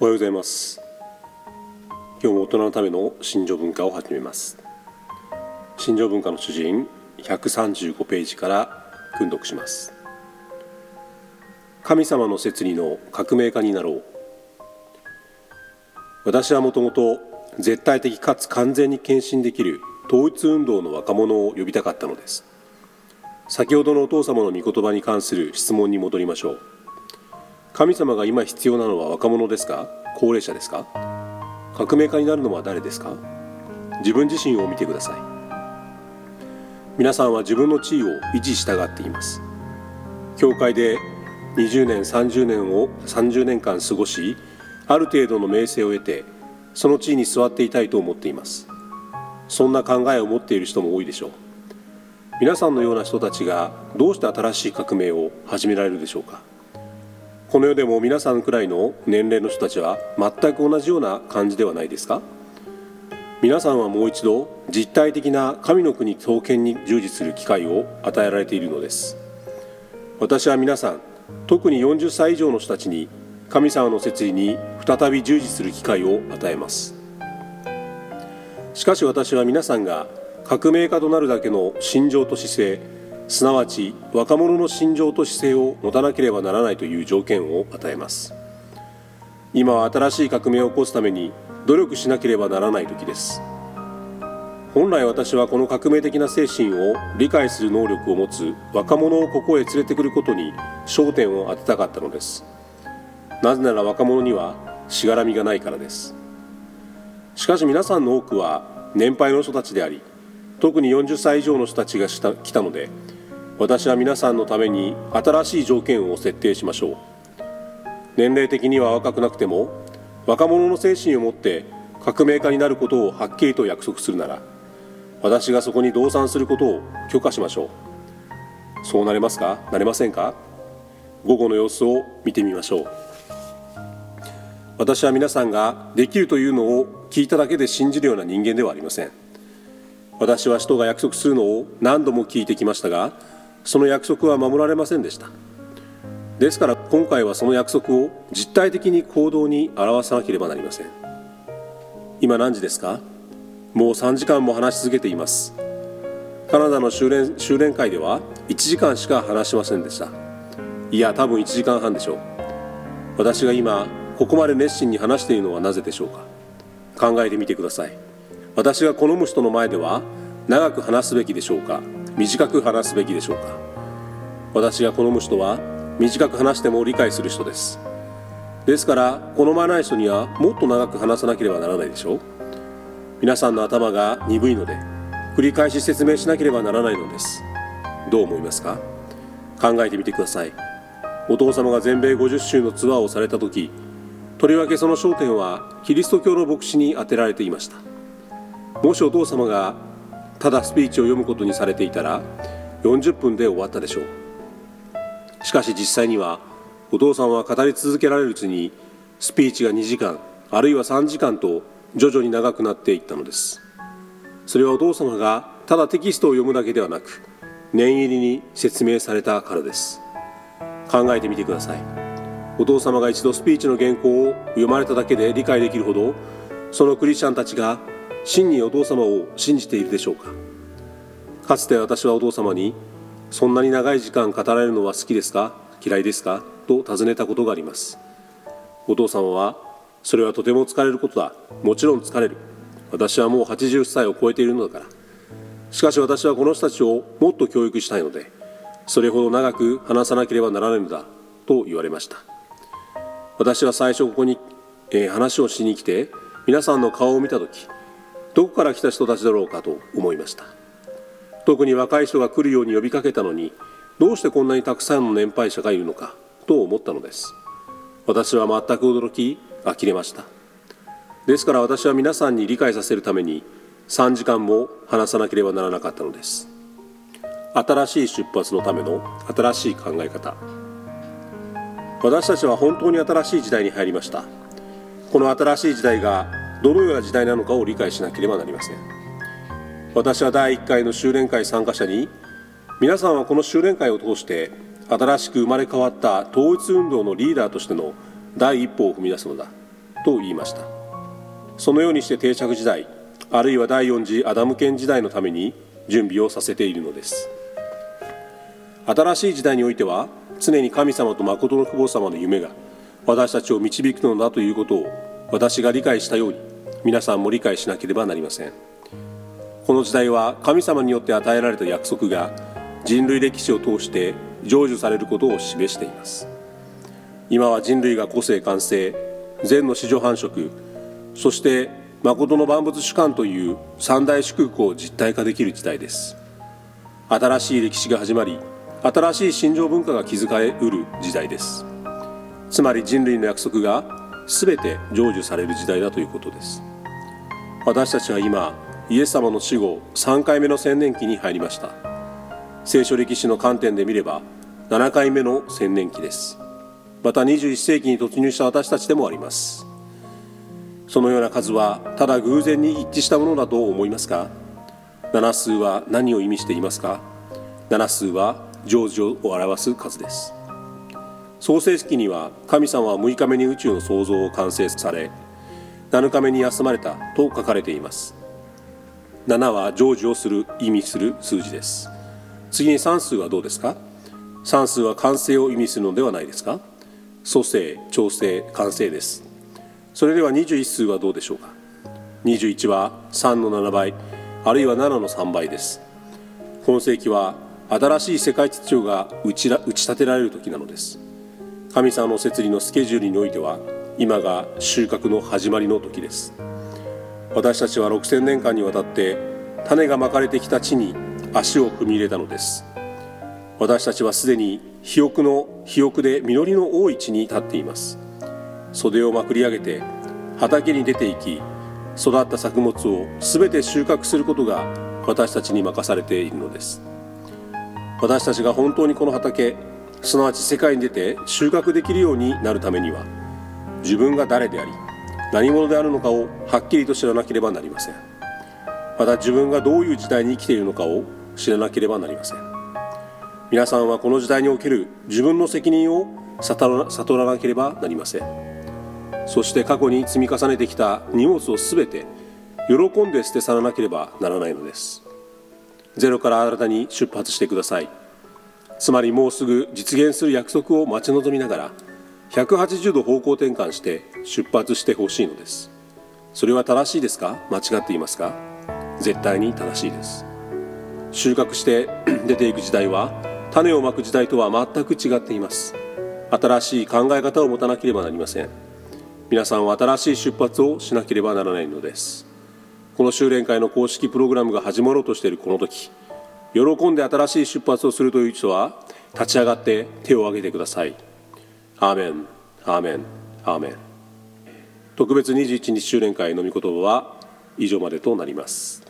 おはようございます。今日も大人のための心情文化を始めます。心情文化の主人135ページから訓読します。神様の摂理の革命家になろう。私はもともと絶対的かつ完全に献身できる統一運動の若者を呼びたかったのです。先ほどのお父様の御言葉に関する質問に戻りましょう。神様が今必要なのは若者ですか？高齢者ですか？革命家になるのは誰ですか？自分自身を見てください。皆さんは自分の地位を維持したがっています。教会で20年30年を30年間過ごしある程度の名声を得てその地位に座っていたいと思っています。そんな考えを持っている人も多いでしょう。皆さんのような人たちがどうして新しい革命を始められるでしょうか？この世でも皆さんくらいの年齢の人たちは全く同じような感じではないですか？皆さんはもう一度実体的な神の国創建に従事する機会を与えられているのです。私は皆さん特に40歳以上の人たちに神様の摂理に再び従事する機会を与えます。しかし私は皆さんが革命家となるだけの心情と姿勢すなわち若者の心情と姿勢を持たなければならないという条件を与えます。今は新しい革命を起こすために努力しなければならない時です。本来私はこの革命的な精神を理解する能力を持つ若者をここへ連れてくることに焦点を当てたかったのです。なぜなら若者にはしがらみがないからです。しかし皆さんの多くは年配の人たちであり特に40歳以上の人たちが来たので私は皆さんのために新しい条件を設定しましょう。年齢的には若くなくても若者の精神を持って革命家になることをはっきりと約束するなら私がそこに同賛することを許可しましょう。そうなれますか？なれませんか？午後の様子を見てみましょう。私は皆さんができるというのを聞いただけで信じるような人間ではありません。私は人が約束するのを何度も聞いてきましたがその約束は守られませんでした。ですから今回はその約束を実体的に行動に表さなければなりません。今何時ですか？もう3時間も話し続けています。カナダの修練修練会では1時間しか話しませんでした。いや多分1時間半でしょう。私が今ここまで熱心に話しているのはなぜでしょうか？考えてみてください。私が好む人の前では長く話すべきでしょうか？短く話すべきでしょうか。私が好む人は短く話しても理解する人です。ですから好まない人にはもっと長く話さなければならないでしょう。皆さんの頭が鈍いので繰り返し説明しなければならないのです。どう思いますか？考えてみてください。お父様が全米50州のツアーをされた時とりわけその焦点はキリスト教の牧師に当てられていました。もしお父様がただスピーチを読むことにされていたら40分で終わったでしょう。しかし実際にはお父さんは語り続けられるうちにスピーチが2時間あるいは3時間と徐々に長くなっていったのです。それはお父様がただテキストを読むだけではなく念入りに説明されたからです。考えてみてください。お父様が一度スピーチの原稿を読まれただけで理解できるほどそのクリスチャンたちが真にお父様を信じているでしょうか。かつて私はお父様にそんなに長い時間語られるのは好きですか？嫌いですか？と尋ねたことがあります。お父様はそれはとても疲れることだ。もちろん疲れる。私はもう80歳を超えているのだから。しかし私はこの人たちをもっと教育したいのでそれほど長く話さなければならないのだ。と言われました。私は最初ここに、えー、話をしに来て皆さんの顔を見た時どこから来た人たちだろうかと思いました。特に若い人が来るように呼びかけたのにどうしてこんなにたくさんの年配者がいるのかと思ったのです。私は全く驚き呆れました。ですから私は皆さんに理解させるために3時間も話さなければならなかったのです。新しい出発のための新しい考え方。私たちは本当に新しい時代に入りました。この新しい時代がどのような時代なのかを理解しなければなりません。私は第1回の修練会参加者に皆さんはこの修練会を通して新しく生まれ変わった統一運動のリーダーとしての第一歩を踏み出すのだと言いました。そのようにして定着時代あるいは第4次アダム圏時代のために準備をさせているのです。新しい時代においては常に神様と誠の久保様の夢が私たちを導くのだということを私が理解したように皆さんも理解しなければなりません。この時代は神様によって与えられた約束が人類歴史を通して成就されることを示しています。今は人類が個性完成善の史上繁殖そして誠の万物主観という三大祝福を実体化できる時代です。新しい歴史が始まり新しい心情文化が築かれうる時代です。つまり人類の約束が全て成就される時代だということです。私たちは今イエス様の死後3回目の千年期に入りました。聖書歴史の観点で見れば7回目の千年期です。また21世紀に突入した私たちでもあります。そのような数はただ偶然に一致したものだと思いますか？7数は何を意味していますか？7数は成就を表す数です。創世記には神様は6日目に宇宙の創造を完成され7日目に休まれたと書かれています。7は成就をする意味する数字です。次に算数はどうですか？算数は完成を意味するのではないですか？蘇生調整完成です。それでは21数はどうでしょうか？21は3の7倍あるいは7の3倍です。今世紀は新しい世界秩序が打ち立てられる時なのです。神様の摂理のスケジュールにおいては今が収穫の始まりの時です。私たちは6000年間にわたって種がまかれてきた地に足を踏み入れたのです。私たちはすでに肥沃の肥沃で実りの多い地に立っています。袖をまくり上げて畑に出ていき育った作物を全て収穫することが私たちに任されているのです。私たちが本当にこの畑すなわち世界に出て収穫できるようになるためには自分が誰であり何者であるのかをはっきりと知らなければなりません。また自分がどういう時代に生きているのかを知らなければなりません。皆さんはこの時代における自分の責任を悟らなければなりません。そして過去に積み重ねてきた荷物を全て喜んで捨て去らなければならないのです。ゼロから新たに出発してください。つまりもうすぐ実現する約束を待ち望みながら180度方向転換して出発してほしいのです。それは正しいですか？間違っていますか？絶対に正しいです。収穫して 出ていく時代は種をまく時代とは全く違っています。新しい考え方を持たなければなりません。皆さんは新しい出発をしなければならないのです。この修練会の公式プログラムが始まろうとしているこの時喜んで新しい出発をするという人は立ち上がって手を挙げてください。アーメン。アーメン。アーメン。特別21日修練会の御言葉は以上までとなります。